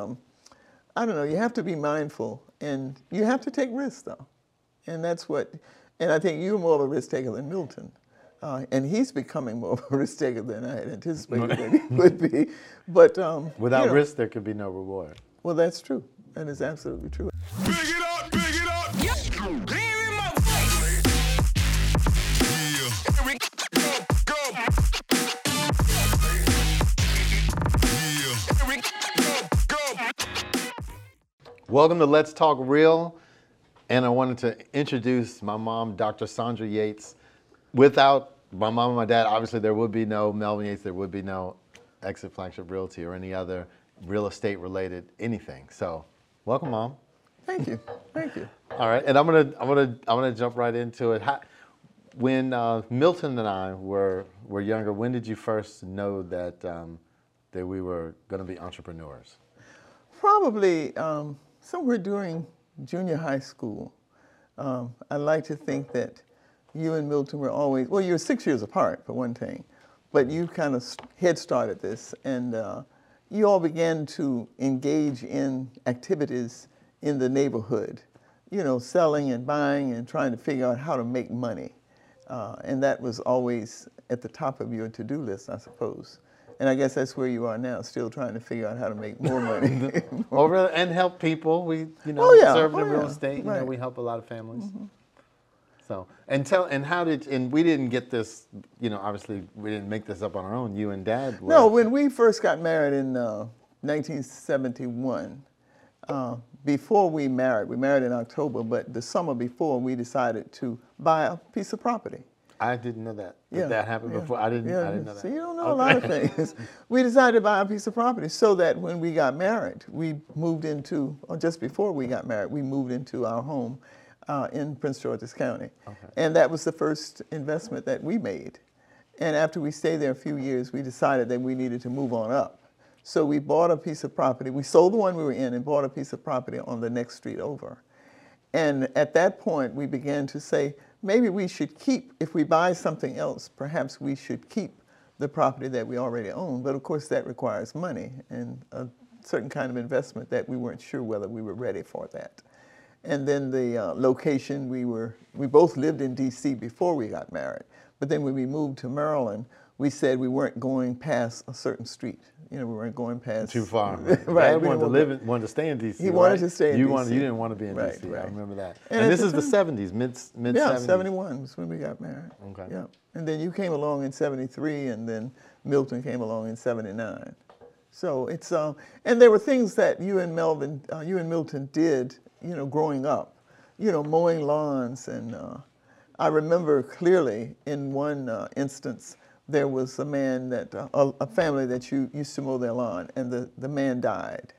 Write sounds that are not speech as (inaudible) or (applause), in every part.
um, I don't know, you have to be mindful and you have to take risks though. And that's what, and I think you're more of a risk taker than Milton. Uh, and he's becoming more of a (laughs) risk taker than I had anticipated that he would be. But um, Without you know, risk, there could be no reward. well, that's true. That is absolutely true. Welcome to Let's Talk Real. And I wanted to introduce my mom, Dr. Sandra Yates. Without my mom and my dad, obviously, there would be no Melvin Yates, there would be no Exit Flagship Realty or any other real estate related anything. So, welcome, mom. Thank you. Thank you. All right, and I'm gonna I'm gonna I'm gonna jump right into it. How, when uh, Milton and I were were younger, when did you first know that um, that we were going to be entrepreneurs? Probably um, somewhere during junior high school. Um, I like to think that you and Milton were always, well, you're six years apart for one thing, but you kind of head started this and uh, you all began to engage in activities in the neighborhood, you know, selling and buying and trying to figure out how to make money. Uh, and that was always at the top of your to-do list, I suppose. And I guess that's where you are now, still trying to figure out how to make more money. (laughs) (laughs) Over and help people. We you know Oh, yeah. serve in Oh, the real yeah. estate. You know we help a lot of families. So and tell and how did and we didn't get this. You know obviously we didn't make this up on our own. You and Dad. Were, No, when we first got married in uh, 1971, uh, before we married, we married in October, but the summer before, we decided to buy a piece of property. I didn't know that. That, that happened yeah, before. I didn't. yeah. I didn't know that. So you don't know a lot of (laughs) things. we decided to buy a piece of property so that when we got married, we moved into, or just before we got married, we moved into our home uh, in Prince George's County. And that was the first investment that we made. And after we stayed there a few years, we decided that we needed to move on up. So we bought a piece of property. We sold the one we were in and bought a piece of property on the next street over. And at that point, we began to say, maybe we should keep, if we buy something else, perhaps we should keep the property that we already own. But of course, that requires money and a certain kind of investment that we weren't sure whether we were ready for that. And then the uh, location, we were, we both lived in DC before we got married. But then when we moved to Maryland, we said we weren't going past a certain street. You know, we weren't going past Too far. (laughs) right. Dad we wanted to live in, wanted to stay in DC. He wanted right? to stay in you DC. Wanted, you didn't want to be in Right, DC. I remember that. And And, this is the 70s, mid mid Yeah, 70s. 71 was when we got married. Okay. Yeah. And then you came along in 73, and then Milton came along in 79. So it's, um, and there were things that you and Melvin, uh, you and Milton did, you know, growing up, you know, mowing lawns. And uh, I remember clearly in one uh, instance, there was a man that, uh, a, a family that you used to mow their lawn, and the, the man died.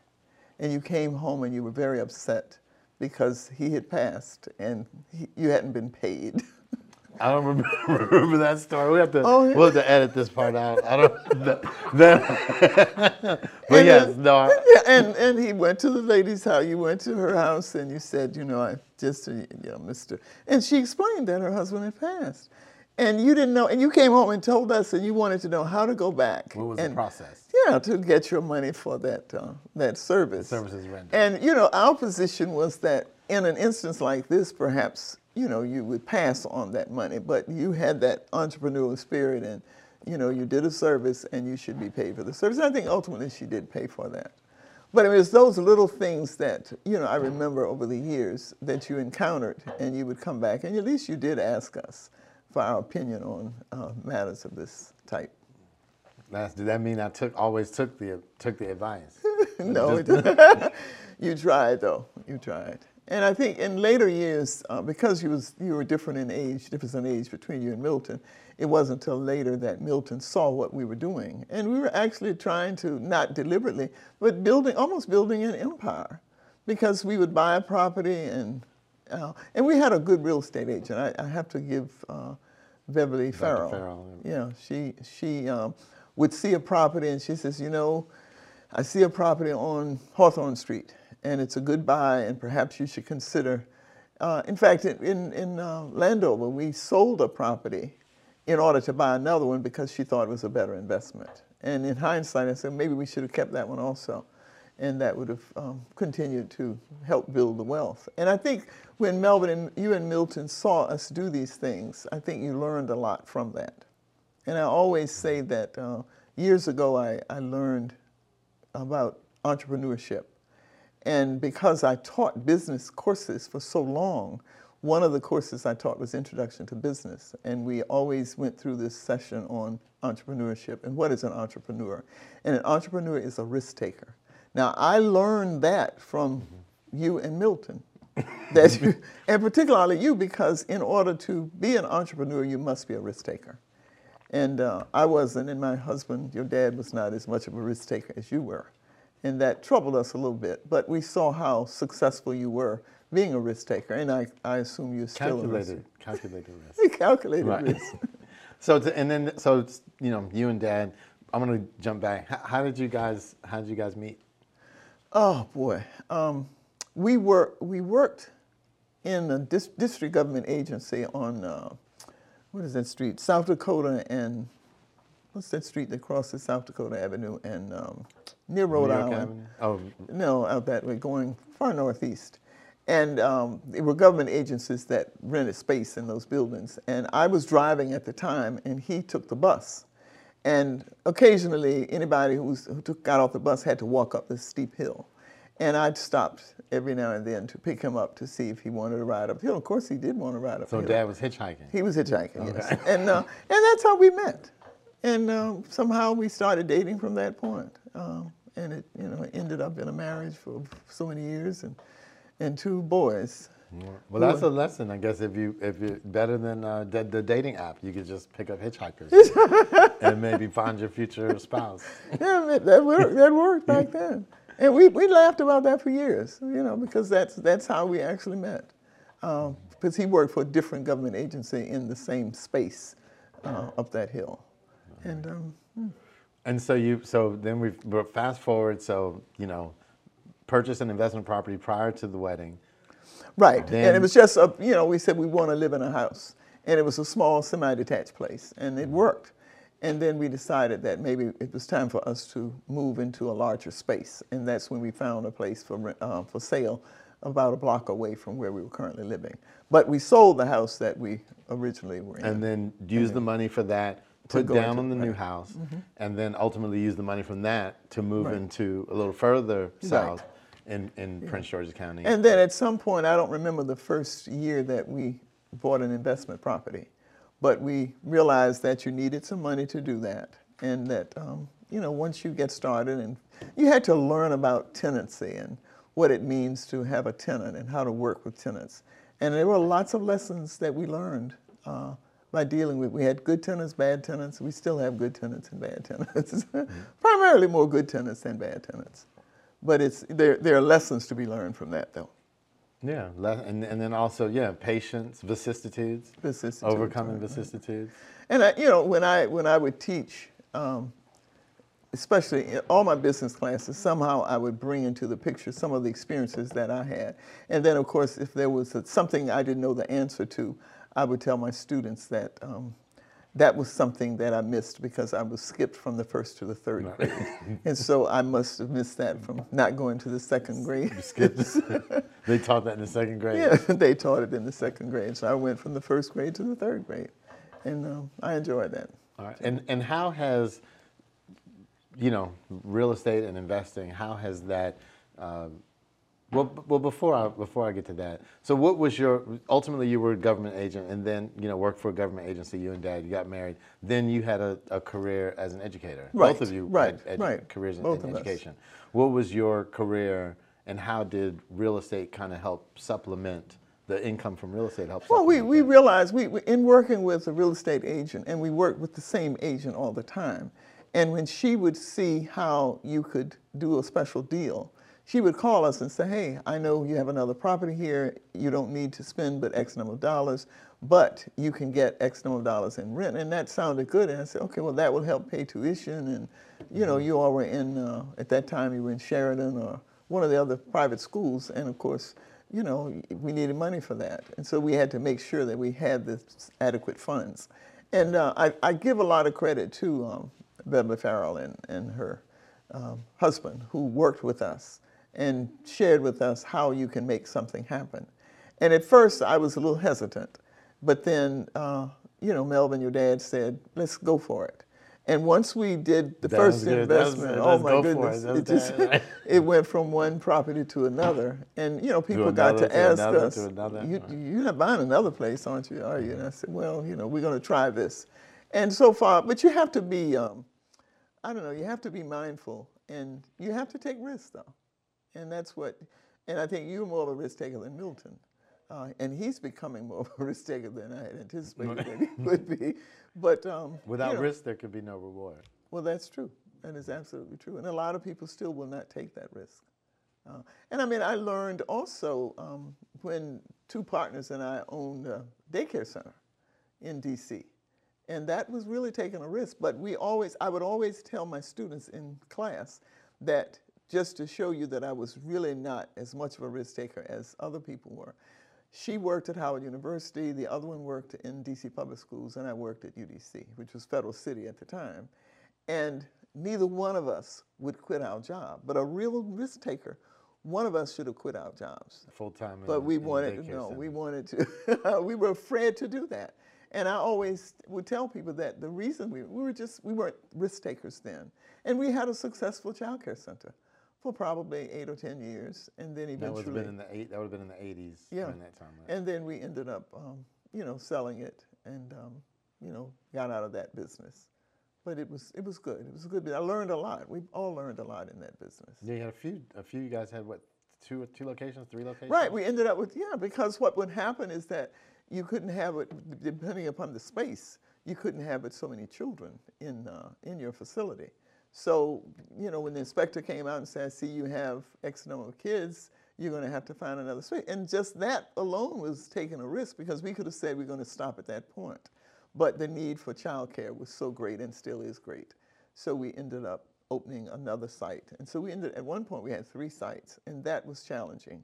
And you came home and you were very upset because he had passed and he, you hadn't been paid. (laughs) I don't remember, (laughs) remember that story. We have to Oh, yeah. we'll have to edit this part out. I don't (laughs) that, that But yes, no. I, yeah, and, and he went to the lady's house. You went to her house and you said, you know, I just, you know, Mr. And she explained that her husband had passed. And you didn't know, and you came home and told us, and you wanted to know how to go back. what was and, the process? Yeah, to get your money for that uh, that service. Services rendered. And you know, our position was that in an instance like this, perhaps you know you would pass on that money, but you had that entrepreneurial spirit, and you know you did a service, and you should be paid for the service. And I think ultimately she did pay for that. But it was those little things that you know I remember over the years that you encountered, and you would come back, and at least you did ask us for our opinion on uh, matters of this type. That's, did that mean I took always took the took the advice? (laughs) no, it (laughs) you tried though. You tried, and I think in later years, uh, because you was you were different in age, difference in age between you and Milton, it wasn't until later that Milton saw what we were doing, and we were actually trying to not deliberately, but building almost building an empire, because we would buy a property and uh, and we had a good real estate agent. I, I have to give uh, Beverly Farrell. Farrell, Yeah, she she um, would see a property and she says, you know, I see a property on Hawthorne Street and it's a good buy and perhaps you should consider. Uh, in fact, in in, in uh, Landover, we sold a property in order to buy another one because she thought it was a better investment. And in hindsight, I said maybe we should have kept that one also. And that would have um, continued to help build the wealth. And I think when Melvin and you and Milton saw us do these things, I think you learned a lot from that. And I always say that uh, years ago I, I learned about entrepreneurship. And because I taught business courses for so long, one of the courses I taught was Introduction to Business. And we always went through this session on entrepreneurship and what is an entrepreneur. And an entrepreneur is a risk taker. Now, I learned that from you and Milton. that you, (laughs) and particularly you, because in order to be an entrepreneur, you must be a risk taker. And uh, I wasn't, and my husband, your dad, was not as much of a risk taker as you were. And that troubled us a little bit. But we saw how successful you were being a risk taker. And I, I assume you're still Calculated, calculated risk. a (laughs) risk calculated Right. risk. (laughs) So to, and then so it's, you know you and Dad. I'm gonna jump back. How, how did you guys How did you guys meet? Oh boy, um, we were we worked in a dis- district government agency on uh, what is that street? South Dakota and what's that street that crosses South Dakota Avenue and um, near Rhode Island? Avenue? Oh, No, out that way, going far northeast. And um, they were government agencies that rented space in those buildings. And I was driving at the time, and he took the bus. And occasionally, anybody who, was, who took, got off the bus had to walk up this steep hill. And I'd stopped every now and then to pick him up to see if he wanted to ride up the hill. Of course, he did want to ride up so the hill. Dad was hitchhiking. He was hitchhiking, yes. And, uh, and that's how we met. And uh, somehow we started dating from that point. Um, and it, you know, ended up in a marriage for so many years and, and two boys. Well, that's a lesson, I guess. If you if you're better than uh, the, the dating app, you could just pick up hitchhikers (laughs) and maybe find your future spouse. Yeah, that- worked, that worked back (laughs) then. And we, we laughed about that for years, you know, because that's, that's how we actually met. Um, because he worked for a different government agency in the same space uh, up that hill. And um, And so you so then we fast forward. So you know, purchase an investment property prior to the wedding. Right, and it was just a, you know, we said we want to live in a house, and it was a small semi-detached place, and it worked. And then we decided that maybe it was time for us to move into a larger space, and that's when we found a place for uh, for sale, about a block away from where we were currently living. But we sold the house that we originally were in. and then use the money for that, To put down on the new right. house, and then ultimately use the money from that to move Right. into a little further Right. In, in Prince George's County. And then at some point, I don't remember the first year that we bought an investment property, but we realized that you needed some money to do that, and that um, you know once you get started, and you had to learn about tenancy and what it means to have a tenant and how to work with tenants, and there were lots of lessons that we learned. Uh, by dealing with, we had good tenants, bad tenants. We still have good tenants and bad tenants. (laughs) Primarily more good tenants than bad tenants. But it's there. There are lessons to be learned from that, though. yeah, le- and, and then also yeah, patience, vicissitudes, Vicissitudes, overcoming right, vicissitudes. And I, you know, when I when I would teach, um, especially in all my business classes, somehow I would bring into the picture some of the experiences that I had. And then, of course, if there was a, something I didn't know the answer to, I would tell my students that um, that was something that I missed because I was skipped from the first to the third Right. grade, (laughs) and so I must have missed that from not going to the second grade. Skipped. (laughs) they taught that in the second grade. Yeah, (laughs) they taught it in the second grade, so I went from the first grade to the third grade, and um, I enjoyed that. All right. And and how has you know real estate and investing? How has that? Uh, well, well, before I before I get to that, so what was your ultimately you were a government agent and then you know worked for a government agency. You and Dad, you got married. Then you had a, a career as an educator. Right, Both of you right, had right. careers in, Both in us. education. What was your career, and how did real estate kind of help supplement the income from real estate? Help. Well, we, we that? realized we, we- in working with a real estate agent, and we worked with the same agent all the time. And when she would see how you could do a special deal, she would call us and say, "Hey, I know you have another property here. You don't need to spend but X number of dollars, but you can get X number of dollars in rent." And that sounded good. And I said, "Okay, well, that will help pay tuition." And you know, you all were in uh, at that time you were in Sheridan or one of the other private schools, and of course, you know, we needed money for that. And so we had to make sure that we had the adequate funds. And uh, I, I give a lot of credit to um, Beverly Farrell and, and her um, husband who worked with us and shared with us how you can make something happen. And at first, I was a little hesitant, but then, uh, you know, Melvin, your dad said, "Let's go for it." And once we did the That first good. That was- investment, oh my go for it. goodness, it just that. (laughs) it went from one property to another, and you know, people got another, to to ask another, us, to you, "You're not buying another place, aren't you? Are you?" And I said, "Well, you know, we're going to try this." And so far, but you have to be, um, I don't know, you have to be mindful, and you have to take risks, though, and that's what. And I think you're more of a risk taker than Milton, uh, and he's becoming more of a (laughs) risk taker than I had anticipated that he (laughs) would be. But um, Without you know, risk, there could be no reward. well, that's true. That is absolutely true. And a lot of people still will not take that risk. Uh, and I mean, I learned also um, when two partners and I owned a daycare center in DC. And that was really taking a risk. But we always, I would always tell my students in class that just to show you that I was really not as much of a risk taker as other people were. She worked at Howard University, the other one worked in DC Public Schools, and I worked at UDC, which was Federal City at the time. And neither one of us would quit our job. But a real risk taker, one of us should have quit our jobs. Full time. But we wanted to no, we wanted to. we were afraid to do that. And I always would tell people that the reason we, we were just we weren't risk takers then, and we had a successful child care center for probably eight or ten years, and then eventually That would have been in the eight. That would have been in the eighties Yeah. during that time. Right? and then we ended up, um, you know, selling it and, um, you know, got out of that business. But it was it was good. It was good. I learned a lot. We all learned a lot in that business. yeah, you had a few. A few. You guys had what? Two, two locations, three locations. Right. We ended up with yeah, because what would happen is that you couldn't have it depending upon the space. You couldn't have it so many children in uh, in your facility. So you know when the inspector came out and said, "I "See, you have X number of kids." You're going to have to find another space, and just that alone was taking a risk because we could have said we're going to stop at that point, but the need for childcare was so great and still is great. So we ended up opening another site, and so we ended at one point we had three sites, and that was challenging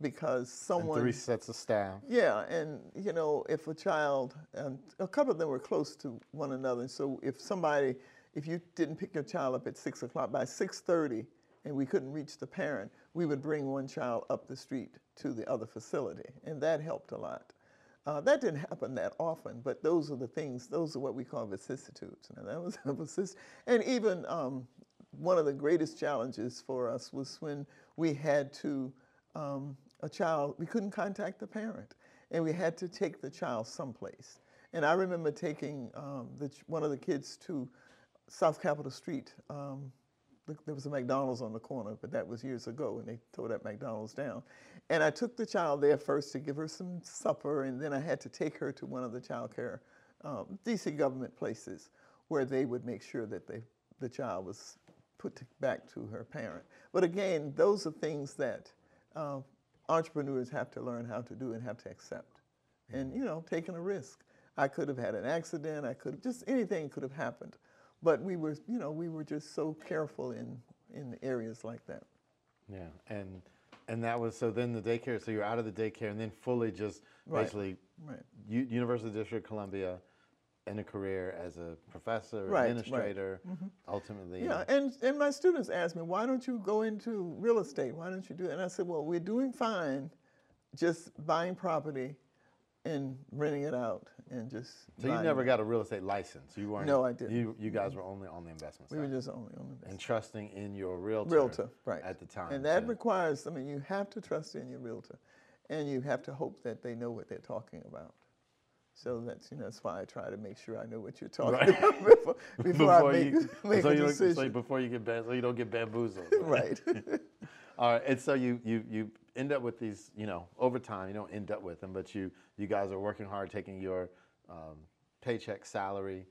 because And someone three sets of staff. yeah, and you know, if a child, and a couple of them were close to one another, And so if somebody, if you didn't pick your child up at six o'clock, by six thirty, and we couldn't reach the parent, we would bring one child up the street to the other facility, and that helped a lot. Uh, that didn't happen that often, but those are the things. Those are what we call vicissitudes. Now that was (laughs) a vicissitude, and even um, one of the greatest challenges for us was when we had to um, a child we couldn't contact the parent, and we had to take the child someplace. And I remember taking um, the, one of the kids to South Capitol Street. Um, there was a McDonald's on the corner, but that was years ago, and they tore that McDonald's down. And I took the child there first to give her some supper, and then I had to take her to one of the child care um, DC government places where they would make sure that they, the child was put back to her parent. But again, those are things that uh, entrepreneurs have to learn how to do and have to accept. And you know, taking a risk. I could have had an accident. I could have just anything could have happened. But we were, you know, we were just so careful in in areas like that. Yeah, and and that was so. Then the daycare. So you're out of the daycare, and then fully just Right. basically Right. U- University of District of Columbia, and a career as a professor, Right, right. administrator, mm-hmm. ultimately. Yeah, and, and my students ask me, why don't you go into real estate? Why don't you do it? And I said, well, we're doing fine just buying property and renting it out and just. So you never it. got a real estate license. You weren't. No, I didn't. You you guys were only on the investment We side were just only on the and trusting in your realtor. realtor, right. At the time. And that requires, I mean, you have to trust in your realtor and you have to hope that they know what they're talking about. So that's, you know, that's why I try to make sure I know what you're talking Right. (laughs) about before, (laughs) before, I make, you, (laughs) make so a decision. So before you get so you don't get bamboozled. right. All right, and so you you you end up with these, you know, over time. You don't end up with them, but you you guys are working hard, taking your um, paycheck, salary,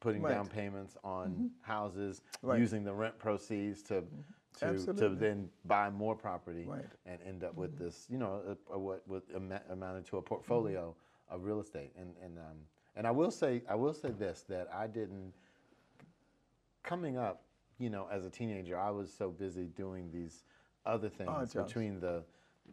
putting down Right. Mm-hmm. payments on houses, Right. using the rent proceeds to. To, to then buy more property Right. and end up with this, you know, a, a, what amounted to a portfolio of real estate. And and um, and I will say I will say this that I didn't coming up, you know, as a teenager, I was so busy doing these other things jobs. between the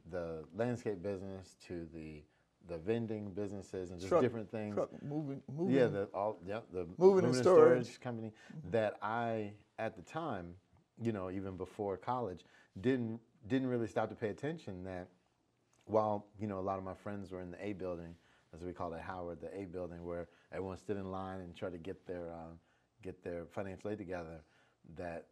the landscape business to the the vending businesses and just Truck- different things. Truck moving, moving. Yeah, the all yeah the Moving and storage. company that I at the time you know, even before college, didn't didn't really stop to pay attention that while you know a lot of my friends were in the A building, as we call it Howard, the A building, where everyone stood in line and tried to get their uh, get their financial aid together, that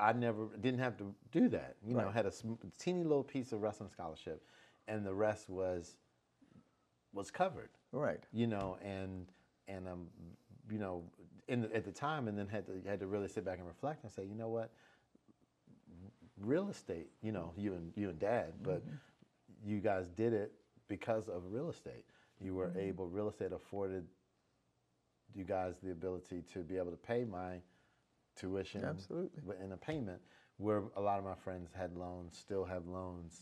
I never didn't have to do that. You know, had a teeny little piece of wrestling scholarship, and the rest was was covered. Right. You know, and and um, you know, in the, at the time, and then had to had to really sit back and reflect and say, you know what, real estate. You know, you and you and Dad, but you guys did it because of real estate. You were able. Real estate afforded you guys the ability to be able to pay my tuition Absolutely. in a payment where a lot of my friends had loans, still have loans,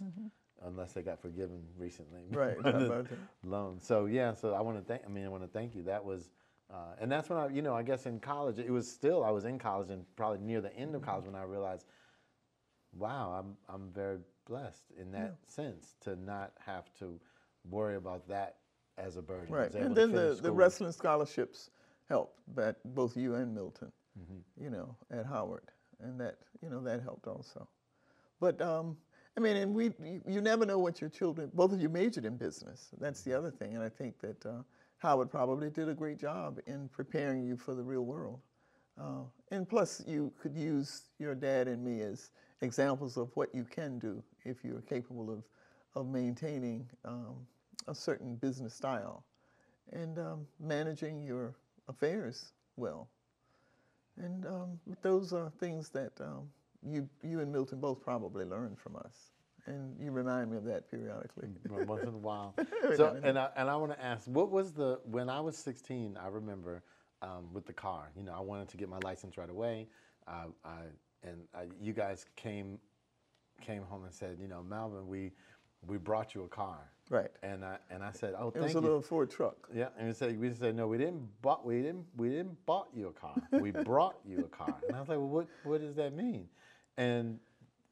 unless they got forgiven recently. Mm-hmm. (laughs) Right, about that? loans. So yeah, so I want to thank. I mean, I want to thank you. That was, uh, and that's when I, you know, I guess in college, it was still I was in college and probably near the end of Mm-hmm. college when I realized, wow, I'm I'm very blessed in that sense to not have to worry about that as a burden. Right, and then the, the wrestling scholarships helped, but both you and Milton, Mm-hmm. you know, at Howard, and that you know that helped also. But um, I mean, and we you, never know what your children. Both of you majored in business. That's the other thing, and I think that uh, Howard probably did a great job in preparing you for the real world. Uh, and plus, you could use your dad and me as examples of what you can do if you're capable of, of maintaining um, a certain business style and um, managing your affairs well. And um, those are things that um, you, you and Milton both probably learned from us. And you remind me of that periodically. Once in a while. so, and I, and I want to ask, what was the when I was 16? I remember um, with the car. You know, I wanted to get my license right away. Uh, I, and I, you guys came came home and said, you know, Melvin, we we brought you a car. Right. And I and I said, oh, thank you It thank was you. a little Ford truck. Yeah, and we said we said no, we didn't bought we didn't we didn't bought you a car. We (laughs) brought you a car. And I was like, well, what what does that mean? And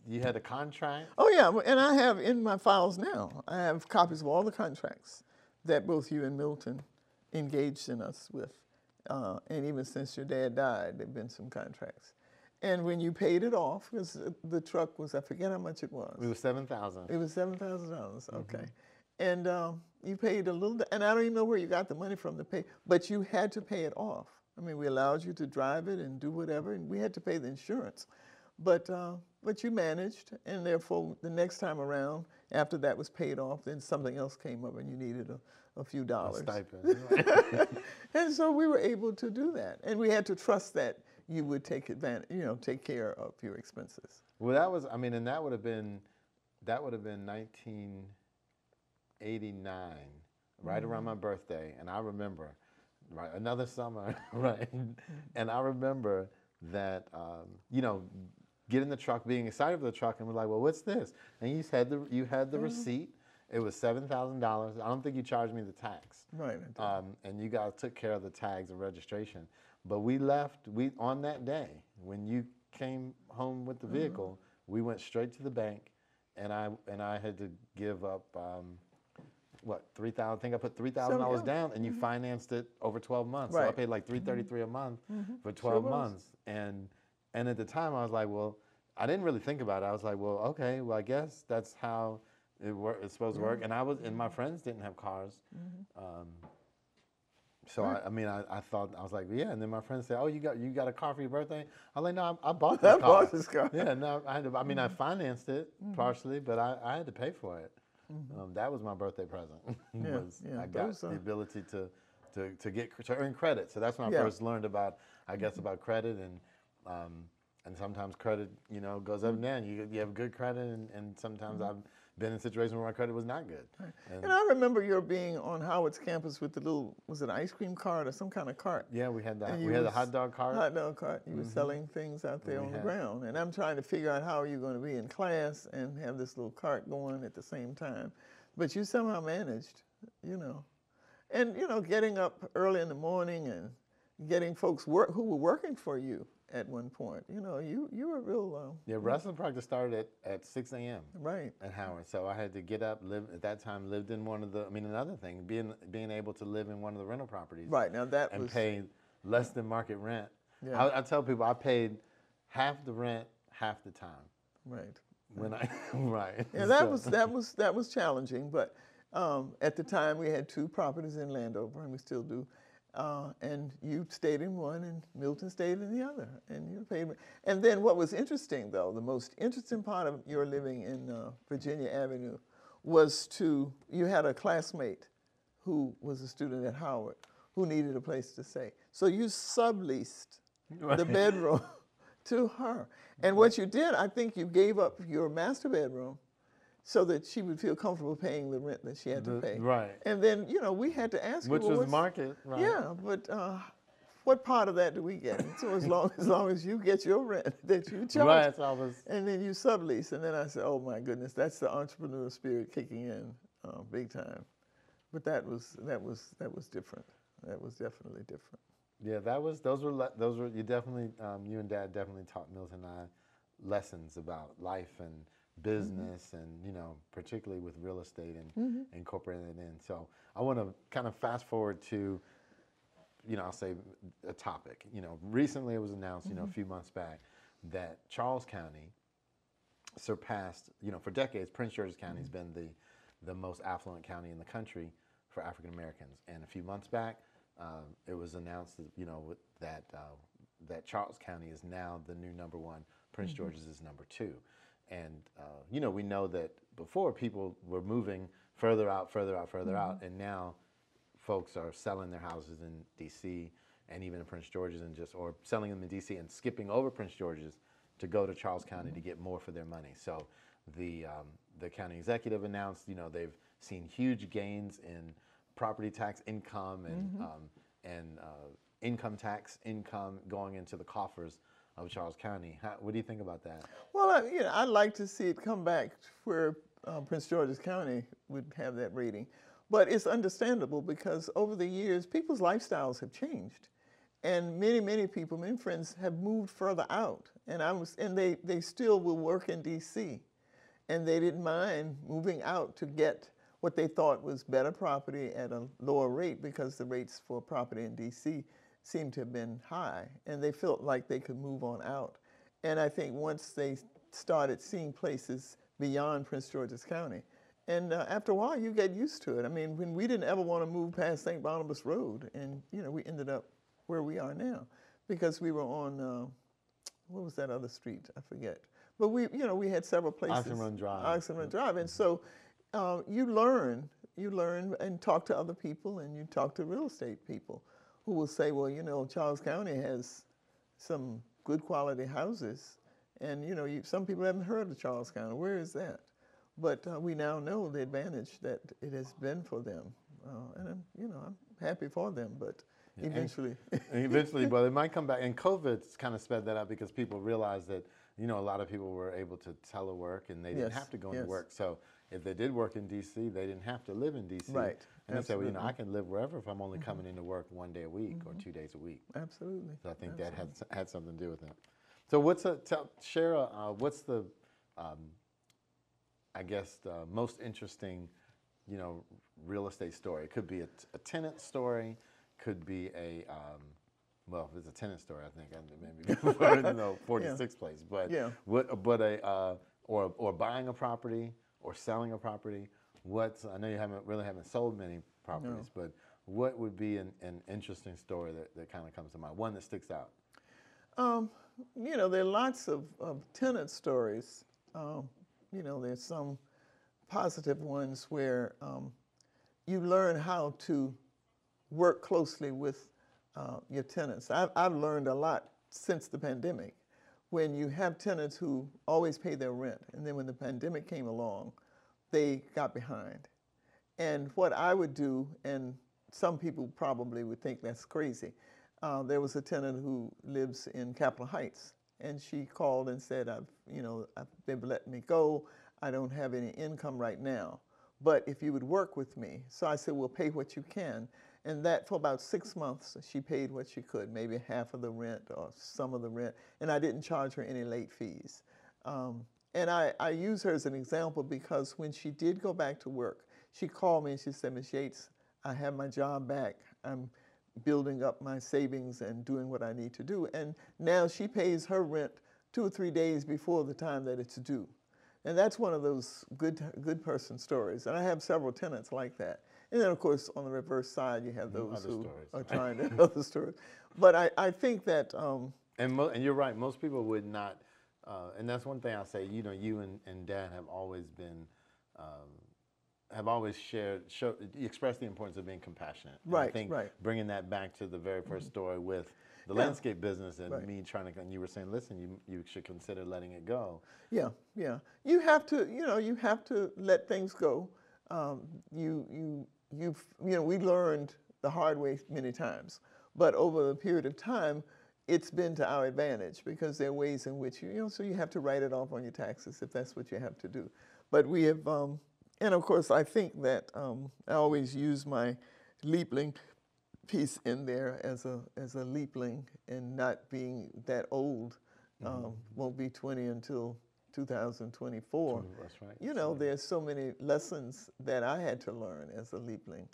you had a contract. Oh yeah, and I have in my files now. I have copies of all the contracts that both you and Milton engaged in us with, uh, and even since your dad died, there've been some contracts. And when you paid it off, because the truck was, I forget how much it was. It was seven thousand. It was seven thousand dollars. Okay, and um, you paid a little, and I don't even know where you got the money from to pay, but you had to pay it off. I mean, we allowed you to drive it and do whatever, and we had to pay the insurance, but uh, but you managed, and therefore the next time around, after that was paid off, then something else came up, and you needed a, a few dollars. stipend. (laughs) (laughs) And so we were able to do that, and we had to trust that you would take advantage, you know, take care of your expenses. Well, that was, I mean, and that would have been, that would have been 1989, right around my birthday. And I remember, right, another summer, (laughs) right? And I remember that, um, you know, getting the truck, being excited for the truck, and we're like, well, what's this? And you had the, you had the receipt. It was $7,000. I don't think you charged me the tax. Right, Um, and you guys took care of the tags and registration. But we left, we on that day, when you came home with the Mm-hmm. vehicle, we went straight to the bank, and I and I had to give up um, what three thousand. I think I put three thousand dollars down, and you financed it over twelve months. So I Mm-hmm. Right. Mm-hmm. paid like three thirty three a month for twelve was. months, and and at the time I was like, well, I didn't really think about it. I was like, well, okay, well I guess that's how it work, it's supposed to work. Mm-hmm. And I was and my friends didn't have cars. Um, so I, I mean, I, I thought I was like, yeah. And then my friends said, "Oh, you got you got a car for your birthday?" I was like, "No, I, I bought this (laughs) I car. bought this car. Yeah, no, I had to, I mean, I financed it partially, but I, I had to pay for it. Mm-hmm. Um, that was my birthday present. (laughs) Yeah, was yeah, I got those uh, the ability to, to to get to earn credit. So that's when I Yeah. first learned about, I guess, mm-hmm. about credit and. Um, and sometimes credit, you know, goes up mm-hmm. and down. You, you have good credit, and, and sometimes I've been in situations where my credit was not good. And- And I remember your being on Howard's campus with the little, was it an ice cream cart or some kind of cart? Yeah, we had that. And We had the was- hot dog cart. Hot dog cart. You were mm-hmm. selling things out there We on the ground. And I'm trying to figure out how are you going to be in class and have this little cart going at the same time. But you somehow managed, you know. And, you know, getting up early in the morning and getting folks work who were working for you at one point. You know, you, you were real, uh, Yeah, wrestling practice started at, at 6 a.m. right. at Howard. So I had to get up, live at that time, lived in one of the. I mean, another thing, being being able to live in one of the rental properties, Right, now that and was- pay less than market rent. Yeah. I, I tell people I paid half the rent, half the time. Right. When I (laughs) right. Yeah, that So- was that was that was challenging, but um, at the time we had two properties in Landover, and we still do. Uh, and you stayed in one, and Milton stayed in the other, and you paid. And then what was interesting, though, the most interesting part of your living in uh, Virginia Avenue was to you had a classmate who was a student at Howard who needed a place to stay, so you subleased the bedroom (laughs) to her. And what you did, I think you gave up your master bedroom so that she would feel comfortable paying the rent that she had to pay. right. And then, you know, we had to ask Which you, well, was market, right. Yeah, but uh, what part of that do we get? So as long (laughs) as long as you get your rent (laughs) that you charge, Right, so I was- and then you sublease, and then I said, oh my goodness, that's the entrepreneur spirit kicking in uh, big time. But that was that was that was different. That was definitely different. Yeah, that was those were le- those were you definitely um, you and Dad definitely taught Milton and I lessons about life and Mm-hmm. business and you know particularly with real estate and mm-hmm. incorporating it in. So I want to kind of fast forward to you know I'll say a topic. You know, recently it was announced you know a mm-hmm. few months back that Charles County surpassed, you know, for decades, Prince George's County has been the, the most affluent county in the country for African Americans. And a few months back, um, it was announced that, you know, that, uh, that Charles County is now the new number one, Prince George's is number two. And, uh, you know, we know that before people were moving further out, further out, further out, and now folks are selling their houses in D.C. and even in Prince George's and just or selling them in D.C. and skipping over Prince George's to go to Charles County to get more for their money. So the um, the county executive announced, you know, they've seen huge gains in property tax income and um, and uh, income tax income going into the coffers of Charles County. How, what do you think about that? Well, I, you know, I'd like to see it come back where uh, Prince George's County would have that rating. But it's understandable because over the years, people's lifestyles have changed. And many, many people, many friends have moved further out. And I was, and they, they still will work in DC. And they didn't mind moving out to get what they thought was better property at a lower rate because the rates for property in DC seemed to have been high. And they felt like they could move on out. And I think once they started seeing places beyond Prince George's County, and uh, after a while, you get used to it. I mean, when we didn't ever want to move past St. Barnabas Road, and you know, we ended up where we are now because we were on uh, what was that other street? I forget. But we, you know, we had several places. Oxen Run Drive. Oxen Run Drive, and so uh, you learn, you learn, and talk to other people, and you talk to real estate people who will say, well, you know, Charles County has some good quality houses, and you know, you, some people haven't heard of Charles County. Where is that? But uh, we now know the advantage that it has been for them, uh, and I'm, you know, I'm happy for them. But and- eventually, (laughs) And eventually, but it might come back. And COVID's kind of sped that up because people realized that, you know, a lot of people were able to telework and they didn't Yes, have to go into work. So if they did work in D.C., they didn't have to live in D.C. Right, And they said, well, you know. Mm-hmm. I can live wherever if I'm only coming into work one day a week or two days a week. absolutely. So I think that had had something to do with it. So what's a tell, share? A, uh, what's the, um, I guess the most interesting, you know, real estate story? It could be a, t- a tenant story, could be a, um, well, if it's a tenant story, I think I maybe (laughs) no (laughs) 46 place, but Yeah. what, but a uh, or or buying a property or selling a property. What's I know you haven't really haven't sold many properties, but what would be an, an interesting story that, that kind of comes to mind? One that sticks out. Um, you know, there are lots of, of tenant stories. Um, you know, there's some positive ones where um, you learn how to work closely with uh, your tenants. I've, I've learned a lot since the pandemic. When you have tenants who always pay their rent, and then when the pandemic came along, they got behind. And what I would do, and some people probably would think that's crazy, uh, there was a tenant who lives in Capitol Heights, and she called and said, "I've, you know, they've let me go. I don't have any income right now, but if you would work with me." So I said, "Well, pay what you can," and that for about six months, she paid what she could, maybe half of the rent or some of the rent, and I didn't charge her any late fees. Um, and I, I use her as an example because when she did go back to work, she called me and she said, Ms. Yates, I have my job back. I'm building up my savings and doing what I need to do. And now she pays her rent two or three days before the time that it's due. And that's one of those good, good person stories. And I have several tenants like that. And then, of course, on the reverse side, you have those other who stories, are (laughs) trying to (laughs) other stories. But I, I think that um, And, mo- and you're right. Most people would not, uh, and that's one thing I say. You know, you and, and Dad have always been, um, have always shared, show, expressed the importance of being compassionate. And I Right, think right. Mm-hmm. Bringing that back to the very 1st story with the Yeah. landscape business and Right. me trying to, and you were saying, listen, you you should consider letting it go. Yeah, yeah. You have to, you know, you have to let things go. Um, you, you, you've, you know, we learned the hard way many times, but over the period of time, it's been to our advantage because there are ways in which you, you know, so you have to write it off on your taxes if that's what you have to do. But we have, um, and of course, I think that um, I always use my leapling piece in there as a as a leapling and not being that old. Um, won't be 20 until 2024. That's right. You know, there's so many lessons that I had to learn as a leapling.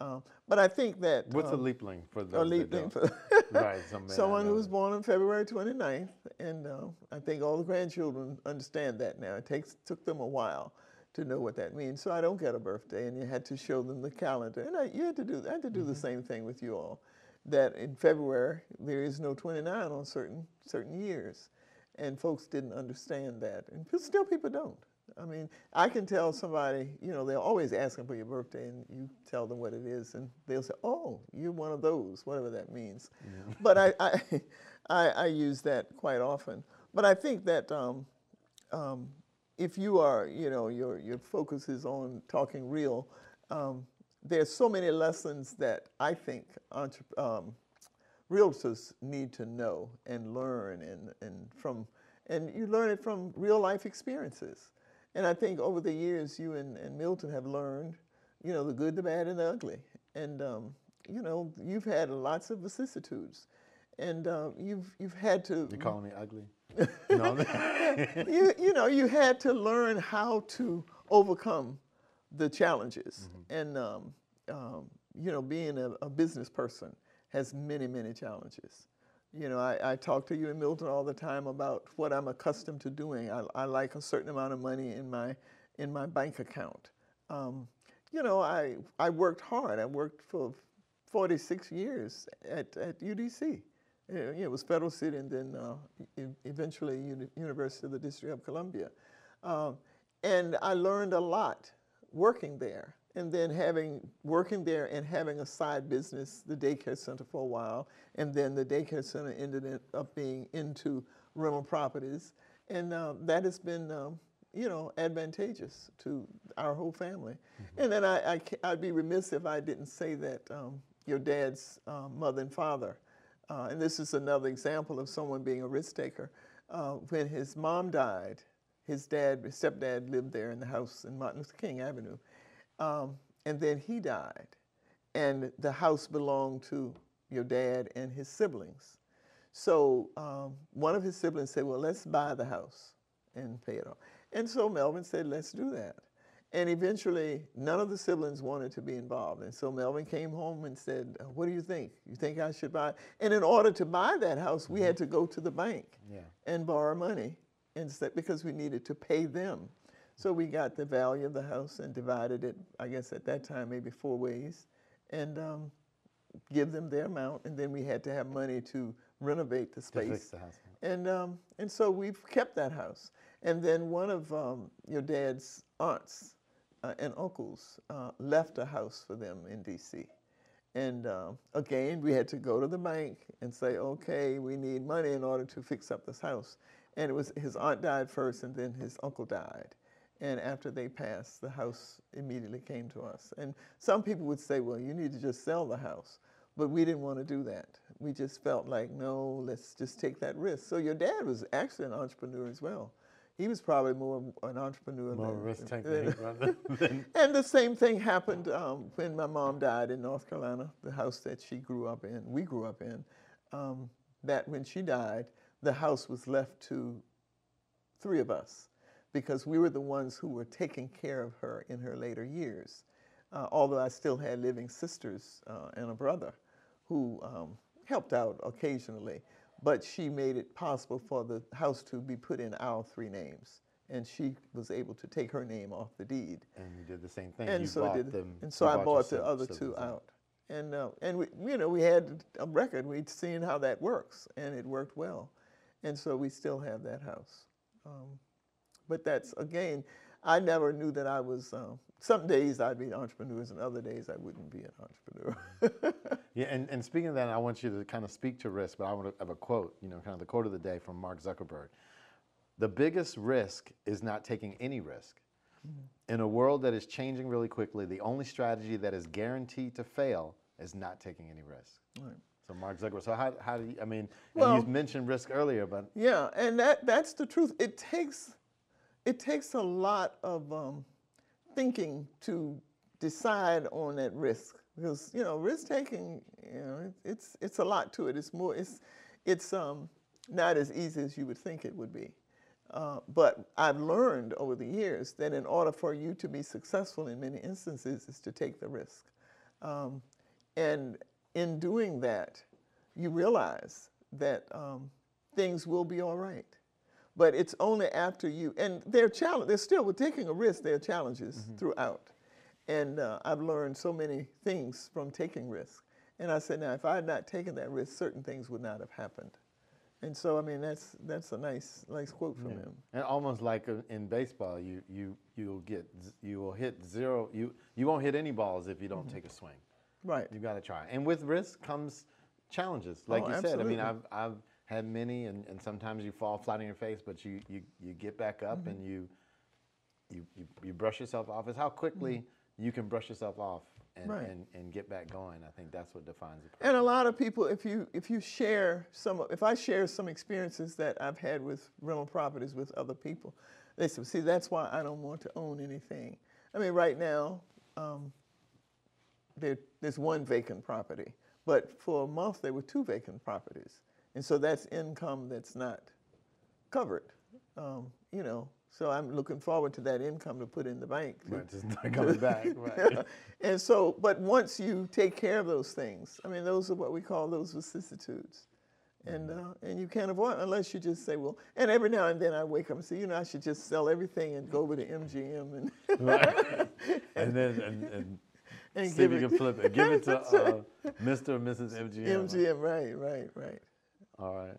Um, but I think that What's a um, leapling for a those that leapling for (laughs) right, some (laughs) may not someone who was born on February 29th, and uh, I think all the grandchildren understand that now. It takes took them a while to know what that means. So I don't get a birthday, and you had to show them the calendar, and I, you had to do I had to do Mm-hmm. the same thing with you all. That in February there is no 29 on certain certain years, and folks didn't understand that, and still people don't. I mean, I can tell somebody, you know, they're always asking for your birthday, and you tell them what it is, and they'll say, "Oh, you're one of those," whatever that means. But I, (laughs) I, (laughs) I, I use that quite often. But I think that um, um, if you are, you know, your your focus is on talking real, um, there's so many lessons that I think um, realtors need to know and learn, and and from and you learn it from real life experiences. And I think over the years, you and, and Milton have learned, you know, the good, the bad, and the ugly. And um, you know, you've had lots of vicissitudes, and uh, you've you've had to You're calling me ugly? (laughs) no. (laughs) you, you know, you had to learn how to overcome the challenges. And, um, um, you know, being a, a business person has many, many challenges. You know, I, I talk to you and Milton all the time about what I'm accustomed to doing. I, I like a certain amount of money in my, in my bank account. Um, you know, I, I worked hard. I worked for 46 years at, at UDC. It was Federal City and then uh, eventually Uni- University of the District of Columbia. Um, and I learned a lot working there. And then having working there and having a side business, the daycare center for a while, and then the daycare center ended up being into rental properties, and uh, that has been, um, you know, advantageous to our whole family. And then I, I I'd be remiss if I didn't say that um, your dad's uh, mother and father uh, and this is another example of someone being a risk taker. Uh, when his mom died, his dad, his stepdad lived there in the house in Martin Luther King Avenue. Um, and then he died. And the house belonged to your dad and his siblings. So um, one of his siblings said, Well, let's buy the house and pay it off. And so Melvin said, Let's do that. And eventually, none of the siblings wanted to be involved. And so Melvin came home and said, What do you think? You think I should buy? And in order to buy that house, we had to go to the bank Yeah. and borrow money instead because we needed to pay them. So we got the value of the house and divided it, I guess at that time, maybe four ways, and um, give them their amount. And then we had to have money to renovate the space. the house. And, um, and so we've kept that house. And then one of um, your dad's aunts uh, and uncles uh, left a house for them in D.C. And um, again, we had to go to the bank and say, okay, we need money in order to fix up this house. And it was his aunt died first, and then his uncle died. And after they passed, the house immediately came to us. And some people would say, well, you need to just sell the house. But we didn't want to do that. We just felt like, no, let's just take that risk. So your dad was actually an entrepreneur as well. He was probably more an entrepreneur More than, risk taker rather than (laughs) and the same thing happened um, when my mom died in North Carolina, the house that she grew up in, we grew up in. Um, that when she died, the house was left to three of us because we were the ones who were taking care of her in her later years. Uh, although I still had living sisters uh, and a brother who um, helped out occasionally. but she made it possible for the house to be put in our three names, and she was able to take her name off the deed. And you did the same thing. And you so I bought did, them. and so I bought the other two out, and uh, and we, you know, we had a record. We'd seen how that works, and it worked well, and so we still have that house. Um, but that's again, I never knew that I was. Um, some days I'd be entrepreneurs, and other days I wouldn't be an entrepreneur. (laughs) Yeah, and, and speaking of that, I want you to kind of speak to risk, but I want to have a quote, you know, kind of the quote of the day from Mark Zuckerberg. The biggest risk is not taking any risk. In a world that is changing really quickly, the only strategy that is guaranteed to fail is not taking any risk. Right. So Mark Zuckerberg. So how, how do you? I mean, Well- you mentioned risk earlier, but Yeah, and that that's the truth. It takes it takes a lot of um, thinking to decide on that risk because you know risk taking you know it, it's it's a lot to it. It's more it's it's um, not as easy as you would think it would be. Uh, but I've learned over the years that in order for you to be successful in many instances is to take the risk. Um, and in doing that, you realize that um, things will be all right. But it's only after you, and there are challenges, there's still, with taking a risk, there are challenges throughout. And uh, I've learned so many things from taking risks. And I said, now, if I had not taken that risk, certain things would not have happened. And so, I mean, that's that's a nice nice quote from him. and almost like in baseball, you you you'll get you will hit zero. You you won't hit any balls if you don't take a swing. Right. You got to try. And with risk comes challenges. Like Oh, you said, I mean. I've, I've had many, and, and sometimes you fall flat on your face, but you, you, you get back up Mm-hmm. and you, you, you, you brush yourself off. It's how quickly you can brush yourself off and, Mm-hmm. Right. and, and get back going. I think that's what defines person. And a lot of people, if you if you share some, if I share some experiences that I've had with rental properties with other people, they say, see, that's why I don't want to own anything. I mean, right now, um, there, there's one vacant property, but for a month there were two vacant properties, and so that's income that's not covered. Um, you know, so I'm looking forward to that income to put in the bank. to- Right, just not coming (laughs) back. Right. (laughs) and so, but once you take care of those things, I mean, those are what we call those vicissitudes. And, uh, and you can't avoid unless you just say, well, and every now and then I wake up and say, you know, I should just sell everything and go over to MGM and, right. (laughs) and then and, and, and see if give you can flip it. Give it to uh, Mr. or Mrs. MGM. MGM, right, right, right. All right.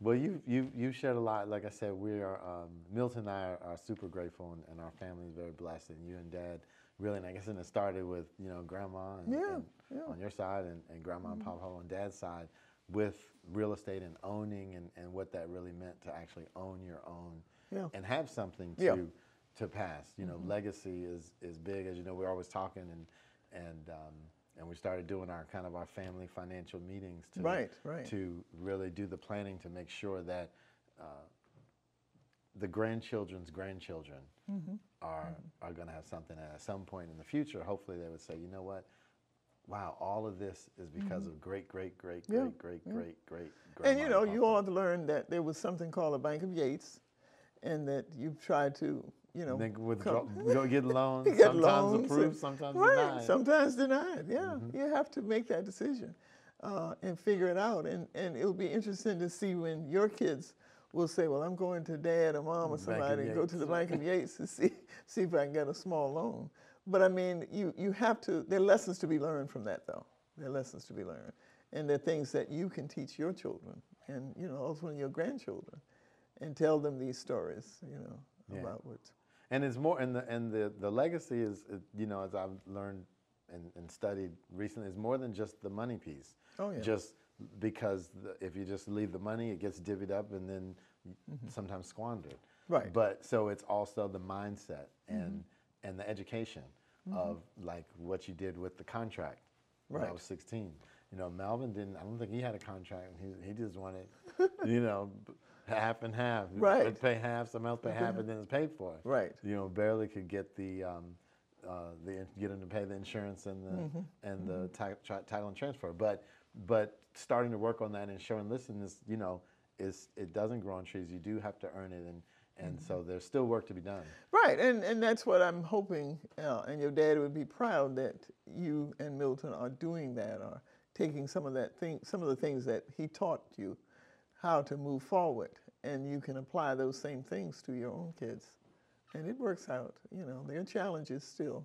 Well, you you you shared a lot. Like I said, we are um, Milton and I are, are super grateful, and, and our family is very blessed. And you and Dad really, and I guess and it started with you know Grandma and, Yeah, and yeah. Mm-hmm. on your side, and, and Grandma and Papa on Dad's side, with real estate and owning, and, and what that really meant to actually own your own, Yeah. and have something to. Mm-hmm. to pass. You know, legacy is is big, as you know. We're always talking, and and um, and we started doing our kind of our family financial meetings to Right, right. to really do the planning to make sure that uh, the grandchildren's grandchildren Mm-hmm. are are going to have something and at some point in the future. Hopefully, they would say, you know what. Wow, all of this is because of great, great, great. Yeah, great, great, yeah. great, great. And you know, and you all learned that there was something called a Bank of Yates, and that you've tried to, you know, And withdraw, come- we don't get loans. (laughs) Get sometimes loans approved, and- sometimes right, denied. Sometimes denied. Yeah, you have to make that decision uh, and figure it out. And and it'll be interesting to see when your kids will say, "Well, I'm going to dad or mom or somebody and go to the Bank of Yates to (laughs) see see if I can get a small loan." But I mean, you you have to. There are lessons to be learned from that, though. There are lessons to be learned, and there are things that you can teach your children, and you know, ultimately your grandchildren, and tell them these stories. You know Yeah. about what. And it's more, and the and the the legacy is, you know, as I've learned and, and studied recently, is more than just the money piece. Oh, yeah. Just because the, if you just leave the money, it gets divvied up and then sometimes squandered. Mm-hmm. Right. Mm-hmm. But so it's also the mindset and and the education of like what you did with the contract when I was 16. You know, Melvin didn't. I don't think he had a contract. He he just wanted, (laughs) you know, half and half. Right. Let's pay half, someone else pay half, and then it's paid for. Right. You know, barely could get the um, uh, the get him to pay the insurance and the Mm-hmm. and the tri- title and transfer. But but starting to work on that and showing, listen, this you know, is it doesn't grow on trees. You do have to earn it, and and so Mm-hmm. there's still work to be done. Right, and, and that's what I'm hoping, uh, and your dad would be proud that you and Milton are doing that, or taking some of that thing, some of the things that he taught you, how to move forward, and you can apply those same things to your own kids, and it works out. You know, there are challenges still.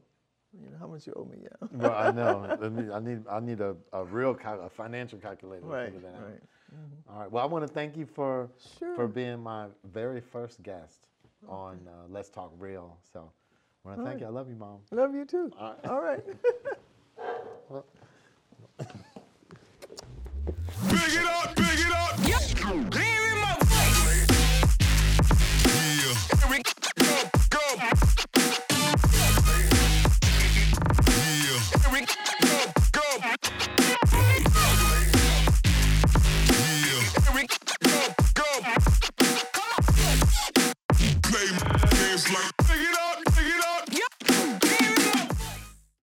You know, how much you owe me, yeah. (laughs) Well, I know. (laughs) I need I need a, a real cal- a financial calculator. to Right, figure that out. right. All right. Well, I want to thank you for Sure. for being my very first guest on uh, Let's Talk Real. So, I want to thank right. you. I love you, mom. Love you too. All right. (laughs) Big it up, big it up. Yep.